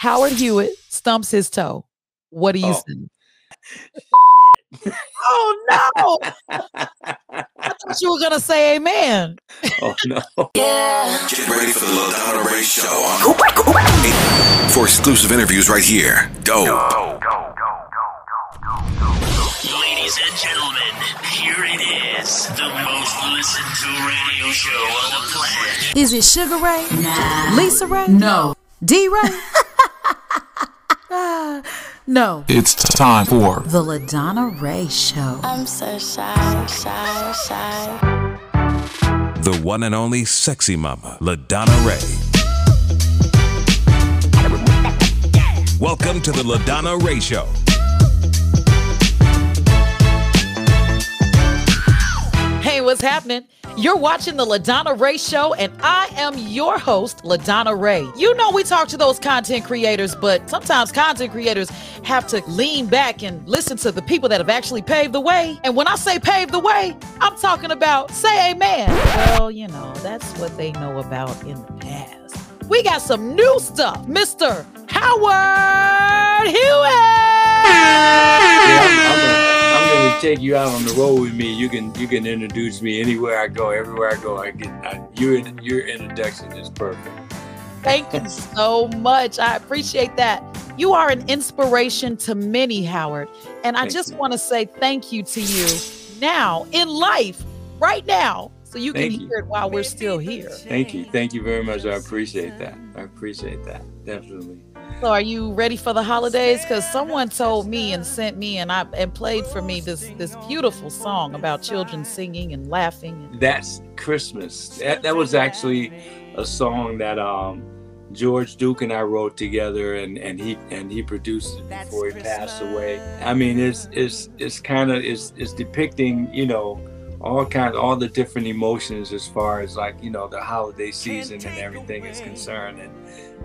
Howard Hewitt stumps his toe. What do you Oh. say? oh no! I thought you were gonna say amen. oh no. Yeah. Get ready for the LaDonna Ray Show for exclusive interviews right here. Dope. Go, go, go. Ladies and gentlemen, here it is, the most listened to radio show on the planet. Is it Sugar Ray? Nah. Lisa Ray? No. D Ray? Ah, no. It's time for The LaDonna Ray Show. I'm so shy, shy, shy. The one and only sexy mama, LaDonna Ray. Welcome to the LaDonna Ray Show. What's happening? You're watching the LaDonna Ray Show, and I am your host, LaDonna Ray. You know, we talk to those content creators, but sometimes content creators have to lean back and listen to the people that have actually paved the way. And when I say paved the way, I'm talking about say amen. Well, you know, that's what they know about in the past. We got some new stuff, Mr. Howard Hewitt. Yeah, Gonna, take you out on the road with me. You can you can introduce me anywhere I go, everywhere I go. I get I, your your introduction is perfect. Thank you so much. I appreciate that. You are an inspiration to many, Howard. And I Thank just want to say thank you to you now in life, right now, so you can Thank you. hear it while we're still here. Thank you, thank you very much. I appreciate that. I appreciate that definitely. So are you ready for the holidays? Because someone told me and sent me and I and played for me this this beautiful song about children singing and laughing. That's Christmas. That, that was actually a song that um, George Duke and I wrote together, and, and he and he produced it before he passed away. I mean, it's it's it's kind of it's it's depicting you know all kind all the different emotions as far as like you know the holiday season and everything is concerned. And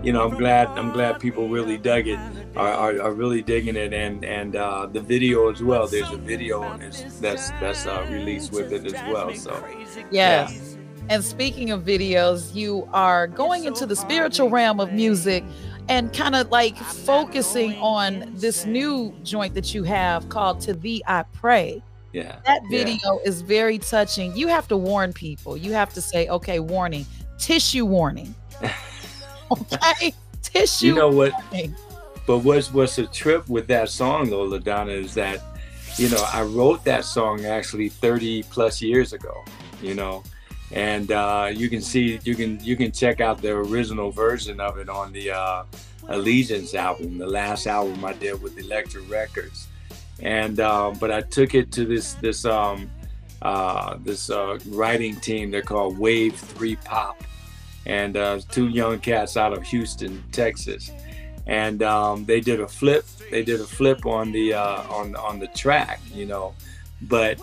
you know i'm glad i'm glad people really dug it are, are, are really digging it. And and uh, the video as well there's a video on this that's that's uh, released with it as well so. Yes. And speaking of videos, you are going into the spiritual realm of music and kind of like focusing on this new joint that you have called To Thee I Pray. Yeah That yeah. video is very touching. You have to warn people. You have to say, okay, warning, tissue warning. okay? Tissue you know what warning. But what's what's a trip with that song though, Ladonna, is that, you know, I wrote that song actually 30 plus years ago, you know. And uh, you can see you can you can check out the original version of it on the uh, Allegiance album, the last album I did with Elektra Records. And um, but I took it to this this um, uh, this uh, writing team. They're called Wave Three Pop, and uh, two young cats out of Houston, Texas and um, they did a flip. They did a flip on the uh, on on the track, you know. But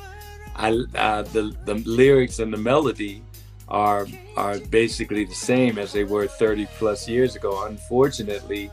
I uh, the the lyrics and the melody are are basically the same as they were 30 plus years ago. Unfortunately,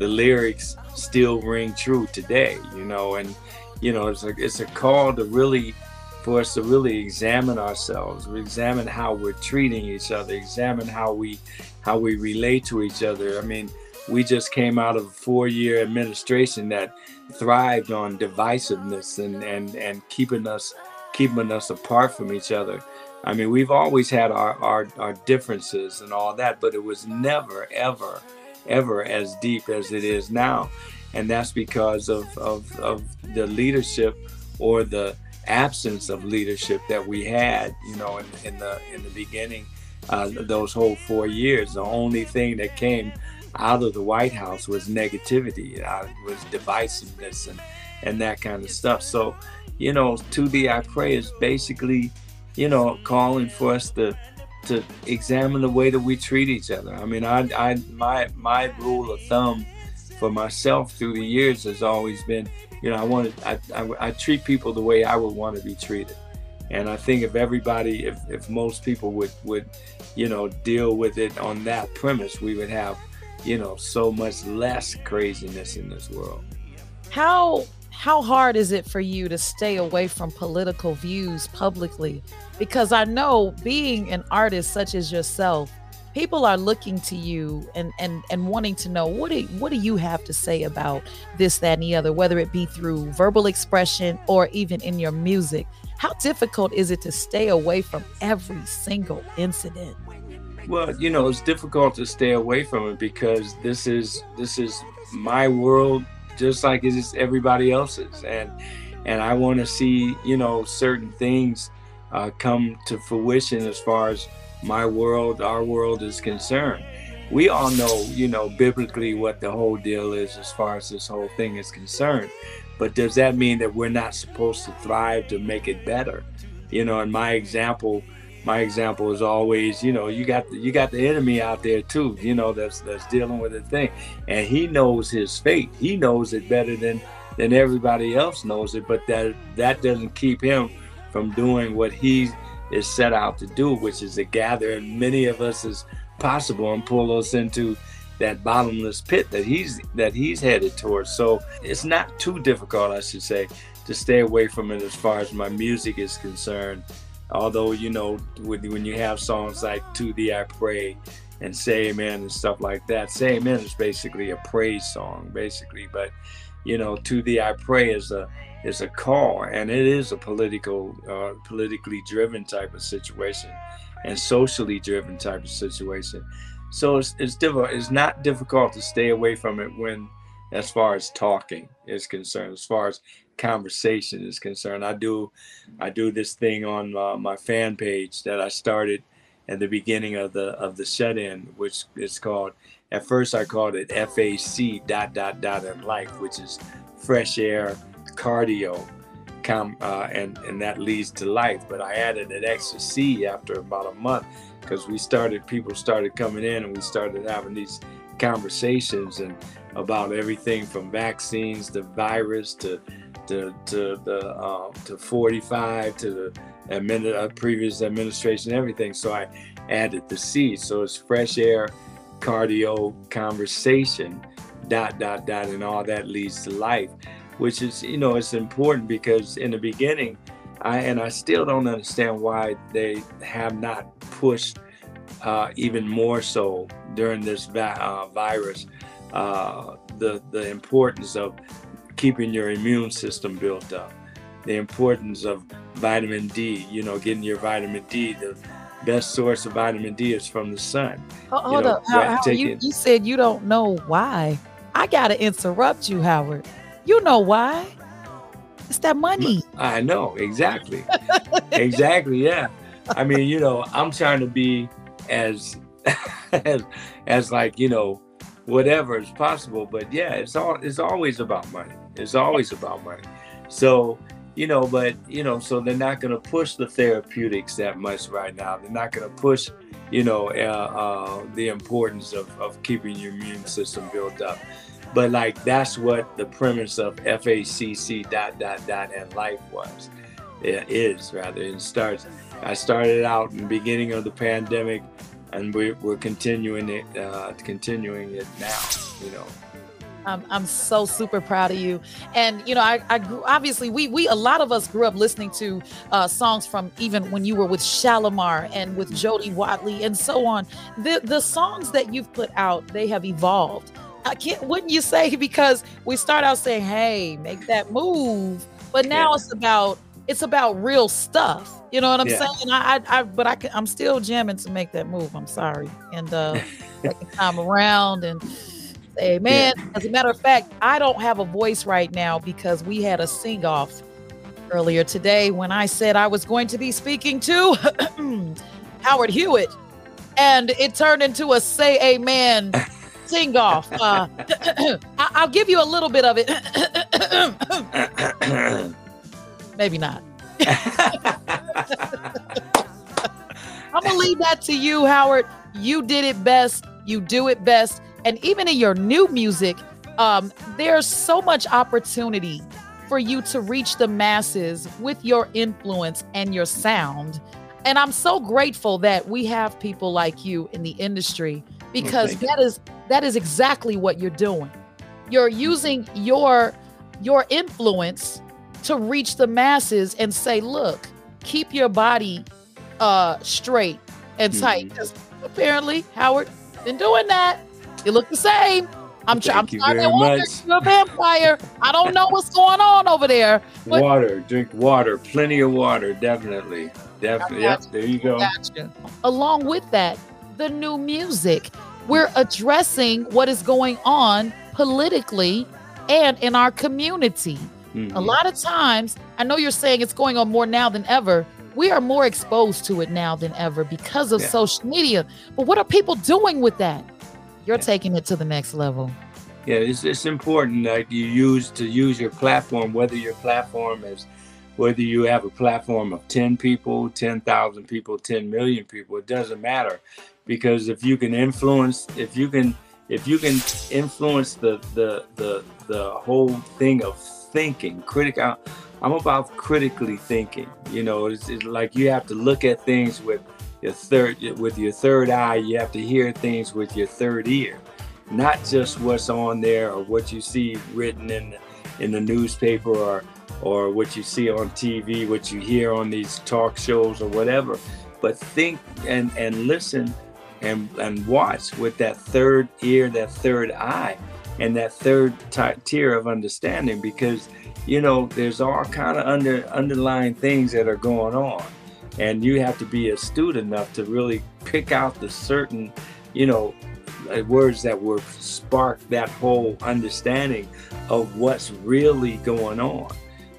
the lyrics still ring true today, you know. And you know, it's a it's a call to really for us to really examine ourselves, we examine how we're treating each other, examine how we how we relate to each other. I mean, we just came out of a four-year administration that thrived on divisiveness and and and keeping us keeping us apart from each other. I mean, we've always had our our, our differences and all that, but it was never ever ever as deep as it is now, and that's because of of, of the leadership or the absence of leadership that we had, you know, in, in the in the beginning, uh, those whole four years. The only thing that came out of the White House was negativity, uh, was divisiveness, and and that kind of stuff. So, you know, To Thee I Pray is basically, you know, calling for us to to examine the way that we treat each other. I mean, I I my my rule of thumb for myself through the years has always been, you know, I want to I, I, I treat people the way I would want to be treated. And I think if everybody, if, if most people would, would, you know, deal with it on that premise, we would have, you know, so much less craziness in this world. How how hard is it for you to stay away from political views publicly? Because I know being an artist such as yourself, people are looking to you and and and wanting to know what do what do you have to say about this, that, and the other, whether it be through verbal expression or even in your music. How difficult is it to stay away from every single incident? Well, you know, it's difficult to stay away from it because this is this is my world just like it is everybody else's. And and I want to see, you know, certain things uh, come to fruition as far as my world, our world is concerned. We all know, you know, biblically what the whole deal is as far as this whole thing is concerned. But does that mean that we're not supposed to thrive to make it better? You know, in my example, my example is always, you know, you got the, you got the enemy out there too, you know, that's that's dealing with the thing, and he knows his fate. He knows it better than than everybody else knows it, but that that doesn't keep him from doing what he is set out to do, which is to gather as many of us as possible and pull us into that bottomless pit that he's that he's headed towards. So it's not too difficult, I should say, to stay away from it as far as my music is concerned. Although you know, when you have songs like "To Thee I Pray" and "Say Amen" and stuff like that, "Say Amen" is basically a praise song, basically. But you know, "To Thee I Pray" is a is a call, and it is a political, uh, politically driven type of situation, and socially driven type of situation. So it's it's difficult. It's not difficult to stay away from it when, as far as talking is concerned, as far as conversation is concerned. I do, I do this thing on uh, my fan page that I started at the beginning of the of the shut-in, which is called. At first, I called it FAC dot dot dot in life, which is fresh air cardio, com, uh, and and that leads to life. But I added an extra C after about a month because we started, people started coming in, and we started having these conversations and about everything from vaccines to virus to to, to the uh, to 45 to the admin, uh, previous administration, everything. So I added the C. So it's fresh air, cardio, conversation, dot dot dot, and all that leads to life which is you know it's important because in the beginning I and I still don't understand why they have not pushed uh, even more so during this va- uh, virus uh, the the importance of keeping your immune system built up, the importance of vitamin D. You know, getting your vitamin D. The best source of vitamin D is from the sun. Oh, hold you know, up, How, how, you, you said you don't know why. I gotta interrupt you, Howard. You know why? It's that money. I know exactly, exactly. Yeah, I mean, you know, I'm trying to be as, as, as like you know, whatever is possible. But yeah, it's all it's always about money. It's always about money. So you know, but you know, so they're not going to push the therapeutics that much right now. They're not going to push, you know, uh, uh, the importance of, of keeping your immune system built up. But like that's what the premise of FACC dot dot dot and life was. It is rather. It starts. I started out in the beginning of the pandemic, and we, we're continuing it, uh, continuing it now. You know. I'm, I'm so super proud of you. And, you know, I, I grew, obviously, we, we, a lot of us grew up listening to uh, songs from even when you were with Shalamar and with Jody Watley and so on. The, the songs that you've put out, they have evolved. I can't, wouldn't you say? Because we start out saying, "Hey, make that move," but now yeah. it's about it's about real stuff. You know what I'm yeah. saying? I, I, I, but I can, I'm still jamming to make that move. I'm sorry, and uh, second time around and say, man. Yeah. As a matter of fact, I don't have a voice right now because we had a sing off earlier today when I said I was going to be speaking to Howard Hewitt, and it turned into a say amen sing off. Uh, I- will give you a little bit of it. Maybe not. I'm gonna leave that to you, Howard. You did it best. You do it best. And even in your new music, um, there's so much opportunity for you to reach the masses with your influence and your sound. And I'm so grateful that we have people like you in the industry because well, that is that is exactly what you're doing. You're using your your influence to reach the masses and say, look, keep your body uh straight and tight. Mm-hmm. apparently, Howard, been doing that. You look the same. I'm, try- I'm trying to much. you're a vampire. I don't know what's going on over there. But Water, drink water, plenty of water, definitely. Definitely. Yep, there you go. Gotcha. Along with that, the new music. We're addressing what is going on politically and in our community. Mhm. A lot of times, I know you're saying it's going on more now than ever. We are more exposed to it now than ever because of Yeah. social media. But what are people doing with that? You're taking it to the next level. Yeah, it's, it's important that you use to use your platform, whether your platform is, whether you have a platform of 10 people, 10,000 people, 10 million people, it doesn't matter. Because if you can influence, if you can, if you can influence the, the, the, the whole thing of thinking, critical, I'm about critically thinking, you know, it's, it's like you have to look at things with your third, with your third eye, you have to hear things with your third ear. Not just what's on there or what you see written in in the newspaper or or what you see on TV, what you hear on these talk shows or whatever, but think and and listen and and watch with that third ear, that third eye, and that third ti tier of understanding because you know there's all kind of under underlying things that are going on and you have to be astute enough to really pick out the certain you know uh, words that will spark that whole understanding of what's really going on.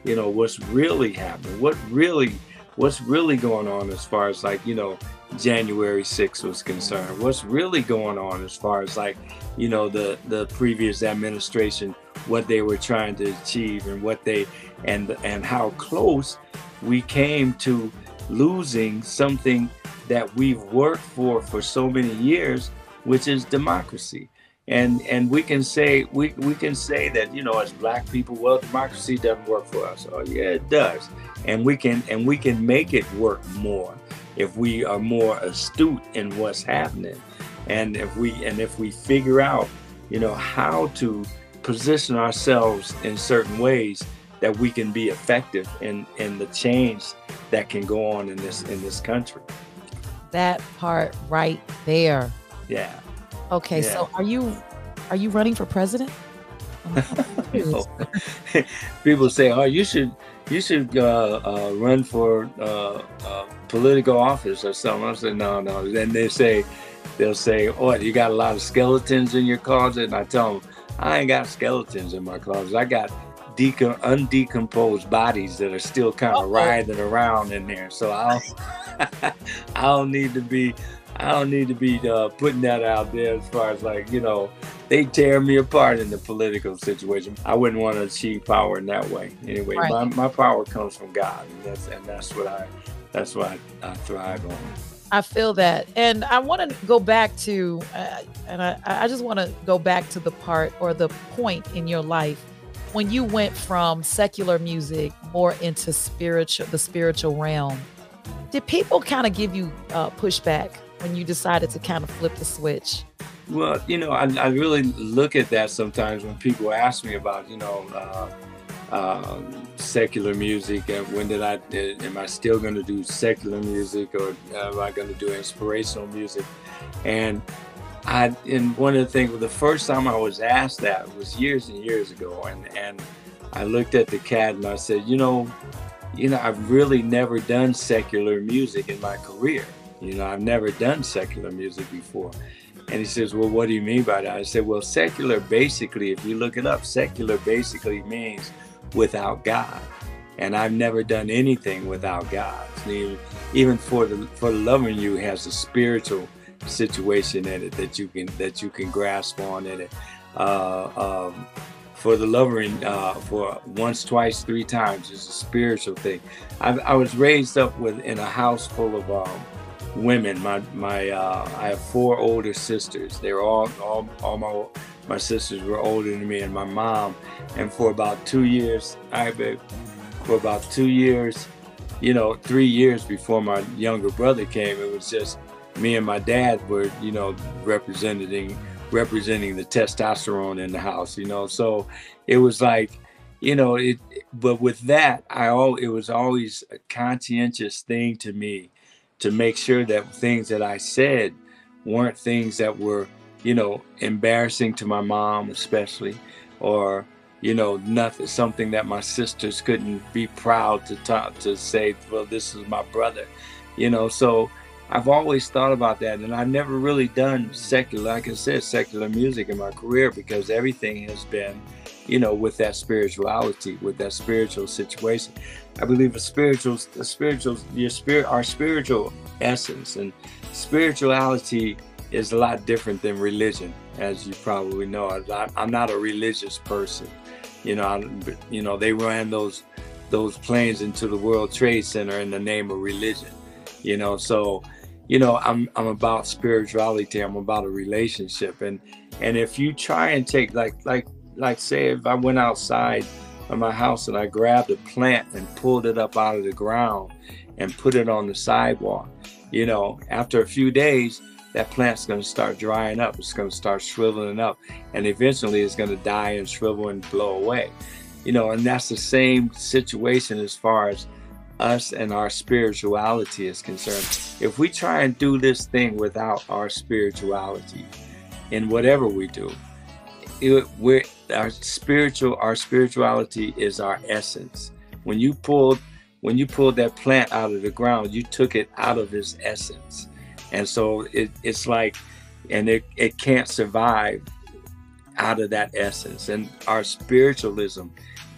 You know what's really happening what really what's really going on as far as like you know january 6th was concerned. What's really going on as far as like you know the the previous administration what they were trying to achieve and what they and and how close we came to losing something that we've worked for for so many years which is democracy. And and we can say we, we can say that you know as black people well democracy doesn't work for us. Oh yeah it does. And we can and we can make it work more if we are more astute in what's happening. And if we and if we figure out you know how to position ourselves in certain ways that we can be effective in in the change that can go on in this in this country That part right there. yeah Okay, so are you are you running for president? People say, "Oh, you should you should uh, uh, run for uh, uh, political office or something." I said, "No, no." Then they say, they'll say, "Oh, you got a lot of skeletons in your closet," and I tell them, "I ain't got skeletons in my closet. I got." Decom- undecomposed bodies that are still kind of writhing around in there. So I don't, I don't need to be, I don't need to be uh, putting that out there as far as like you know, they tear me apart in the political situation. I wouldn't want to achieve power in that way. Anyway, Right. my, my power comes from God, and that's and that's what I that's what I, I thrive on. I feel that, and I want to go back to, uh, and I, I just want to go back to the part or the point in your life when you went from secular music more into spiritual, the spiritual realm. Did people kind of give you uh, pushback when you decided to kind of flip the switch? Well, you know, I, I really look at that sometimes when people ask me about, you know, uh, uh, secular music and when did I, am I still going to do secular music or am I going to do inspirational music? And I, and one of the things, the first time I was asked that was years and years ago. And, and I looked at the cat and I said, you know, you know, I've really never done secular music in my career. You know, I've never done secular music before. And he says, Well, what do you mean by that? I said, Well, secular basically, if you look it up, secular basically means without God. And I've never done anything without God. Even, even for the for loving you has a spiritual situation in it that you can that you can grasp on in it. Uh, um, for the loving uh, for once, twice, three times is a spiritual thing. I, I was raised up with in a house full of um, women. My my uh, I have four older sisters. They're all all all my my sisters were older than me, and my mom. And for about two years, I for about two years, you know, three years before my younger brother came, it was just me and my dad were, you know, representing representing the testosterone in the house. You know, so it was like, you know, it. But with that, I all it was always a conscientious thing to me to make sure that things that I said weren't things that were, you know, embarrassing to my mom, especially, or you know, nothing, something that my sisters couldn't be proud to talk to say, well, this is my brother, you know. So I've always thought about that, and I've never really done secular, like I said, secular music in my career because everything has been, you know, with that spirituality, with that spiritual situation. I believe a spiritual, a spiritual, your spirit, our spiritual essence and spirituality is a lot different than religion, as you probably know. I'm not a religious person. You know, I, you know, they ran those those planes into the World Trade Center in the name of religion. You know, so you know, I'm I'm about spirituality. I'm about a relationship, and and if you try and take like like like say if I went outside of my house and I grabbed a plant and pulled it up out of the ground and put it on the sidewalk, you know, after a few days, that plant's going to start drying up. It's going to start shriveling up, and eventually it's going to die and shrivel and blow away. You know, and that's the same situation as far as us and our spirituality is concerned. If we try and do this thing without our spirituality in whatever we do, it, we're, our spiritual our spirituality is our essence. When you pulled when you pulled that plant out of the ground, you took it out of its essence and so it, it's like and it, it can't survive out of that essence and our spiritualism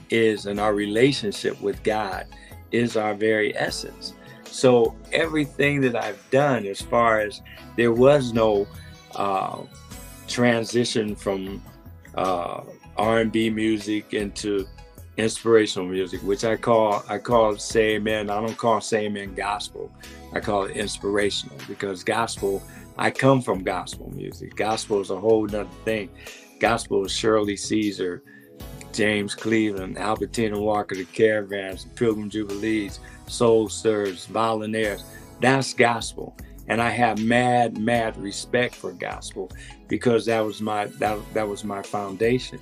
is and our relationship with god is our very essence so everything that i've done as far as there was no uh, transition from uh, r&b music into inspirational music which i call i call say amen i don't call say amen gospel I call it inspirational because gospel, I come from gospel music. Gospel is a whole nother thing. Gospel is Shirley Caesar, James Cleveland, Albertina Walker, the Caravans, the Pilgrim Jubilees, Soul Stirrers, Violinaires. That's gospel. And I have mad, mad respect for gospel because that was my that, that was my foundation.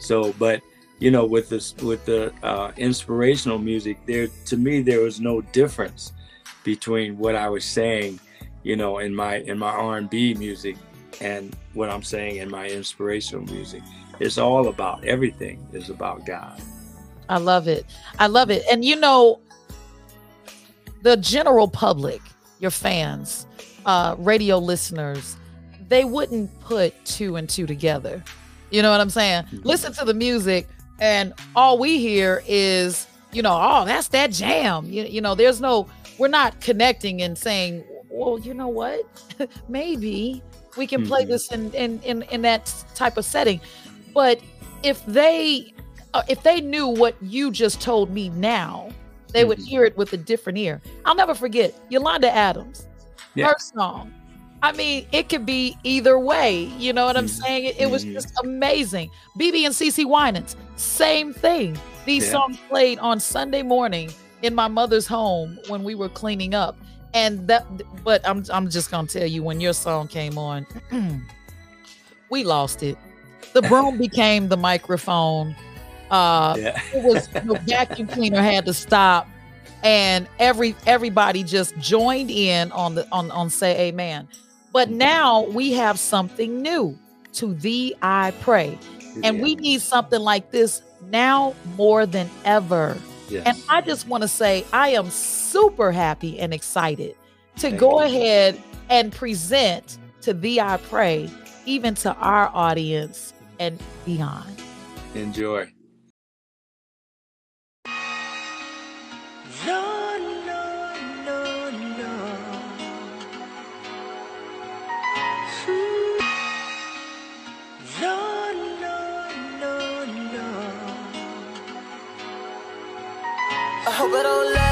So, but you know, with this with the uh, inspirational music, there to me there was no difference between what I was saying, you know, in my in my R&B music and what I'm saying in my inspirational music. It's all about everything is about God. I love it. I love it. And you know, the general public, your fans, uh, radio listeners, they wouldn't put two and two together. You know what I'm saying? Mm-hmm. Listen to the music, and all we hear is, you know, oh, that's that jam. You, you know, there's no we're not connecting and saying, well, you know what? Maybe we can play mm-hmm. this in, in in in that type of setting. But if they uh, if they knew what you just told me now, they mm-hmm. would hear it with a different ear. I'll never forget Yolanda Adams, yeah. her song. I mean, it could be either way. You know what I'm mm-hmm. saying? It, it was mm-hmm. just amazing. BeBe and CeCe Winans, same thing. These yeah. songs played on Sunday morning in my mother's home when we were cleaning up. And that, but I'm, I'm just gonna tell you when your song came on, we lost it. The broom became the microphone. Uh, yeah. it was the vacuum cleaner had to stop, and every everybody just joined in on the on on say amen. But now we have something new. To thee I pray, and yeah. we need something like this now more than ever. Yes. And I just want to say, I am super happy and excited to Thank go you. ahead and present to Thee I Pray, even to our audience and beyond. Enjoy. hope I don't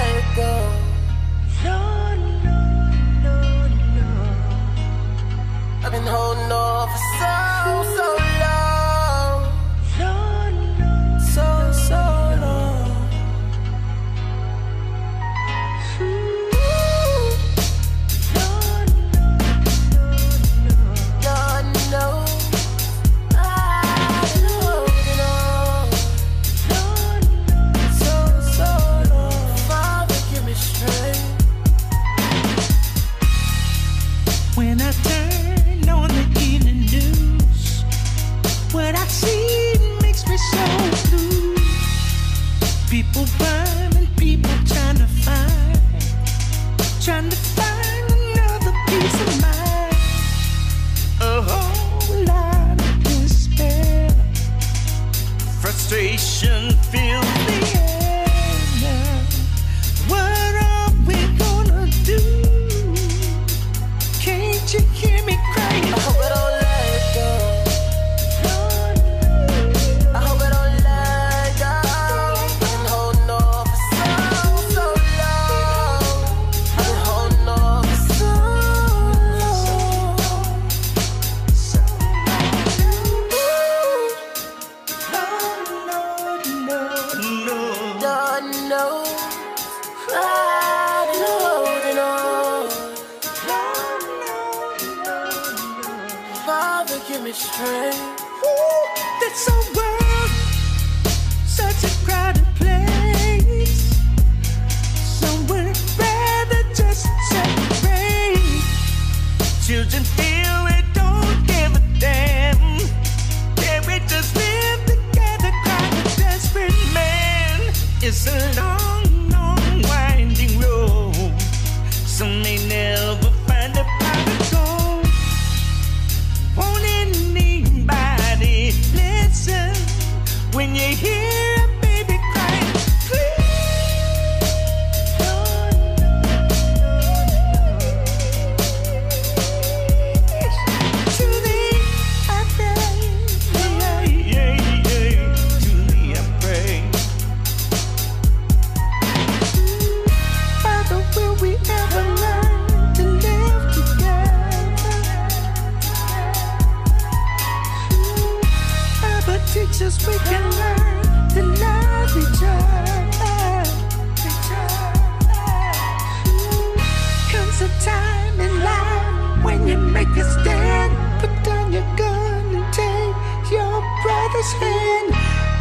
hand.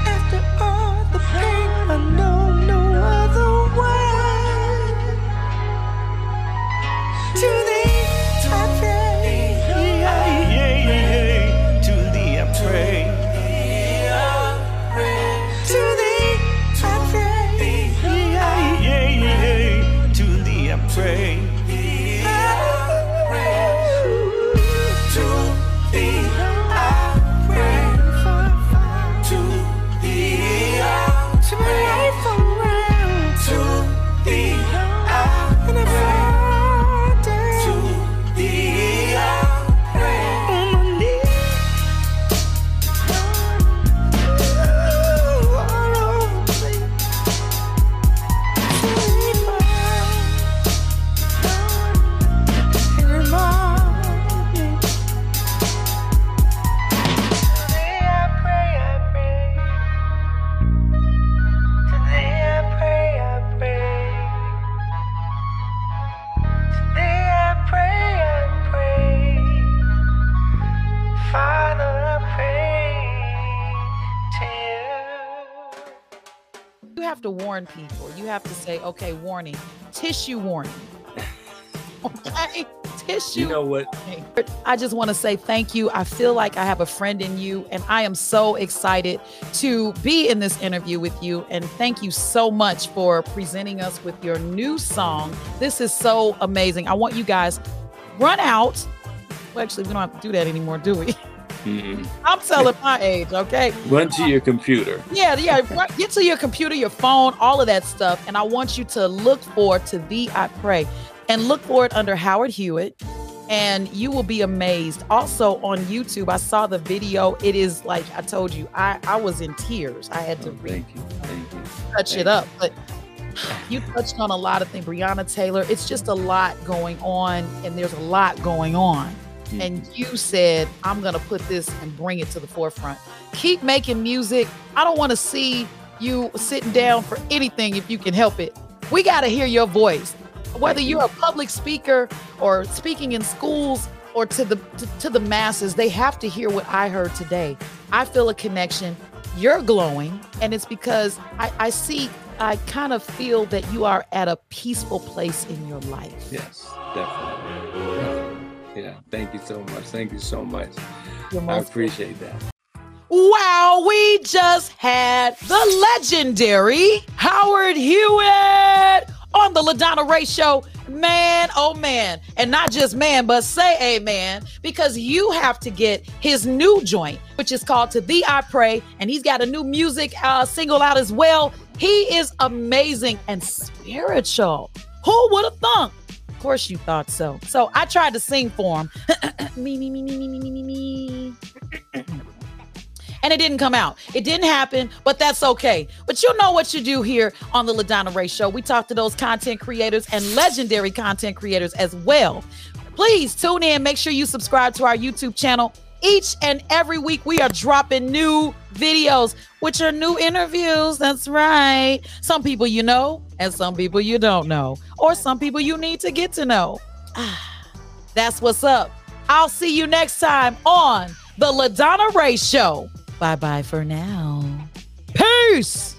After all warn people. You have to say, okay, warning, tissue warning. Okay, tissue. You know what? warning. I just want to say thank you. I feel like I have a friend in you, and I am so excited to be in this interview with you. And thank you so much for presenting us with your new song. This is so amazing. I want you guys run out. Well, actually, we don't have to do that anymore, do we? Mm-mm. I'm telling my age, okay? Run to uh, your computer. Yeah, yeah. Get to your computer, your phone, all of that stuff. And I want you to look for To Thee I Pray and look for it under Howard Hewitt. And you will be amazed. Also on YouTube, I saw the video. It is like I told you, I, I was in tears. I had to Oh, thank you. Thank you. touch Thank it up. But you touched on a lot of things. Breonna Taylor, it's just a lot going on, and there's a lot going on. Mm-hmm. And you said, I'm going to put this and bring it to the forefront. Keep making music. I don't want to see you sitting down for anything if you can help it. We got to hear your voice. Whether you're a public speaker or speaking in schools or to the to, to the masses, they have to hear what I heard today. I feel a connection. You're glowing, and it's because I, I see, I kind of feel that you are at a peaceful place in your life. Yes, definitely. Yeah. Thank you so much. Thank you so much. I appreciate that. Wow, we just had the legendary Howard Hewitt on the LaDonna Ray Show. Man, oh man. And not just man, but say amen, because you have to get his new joint, which is called To Thee I Pray. And he's got a new music uh, single out as well. He is amazing and spiritual. Who would have thunk? course you thought so. So I tried to sing for him. me, me, me, me, me, me, me, me. and it didn't come out. It didn't happen, but that's okay. But you know what you do here on the LaDonna Ray Show. We talk to those content creators and legendary content creators as well. Please tune in. Make sure you subscribe to our YouTube channel each and every week, we are dropping new videos, which are new interviews. That's right. Some people you know, and some people you don't know, or some people you need to get to know. That's what's up. I'll see you next time on the LaDonna Ray Show. Bye bye for now. Peace.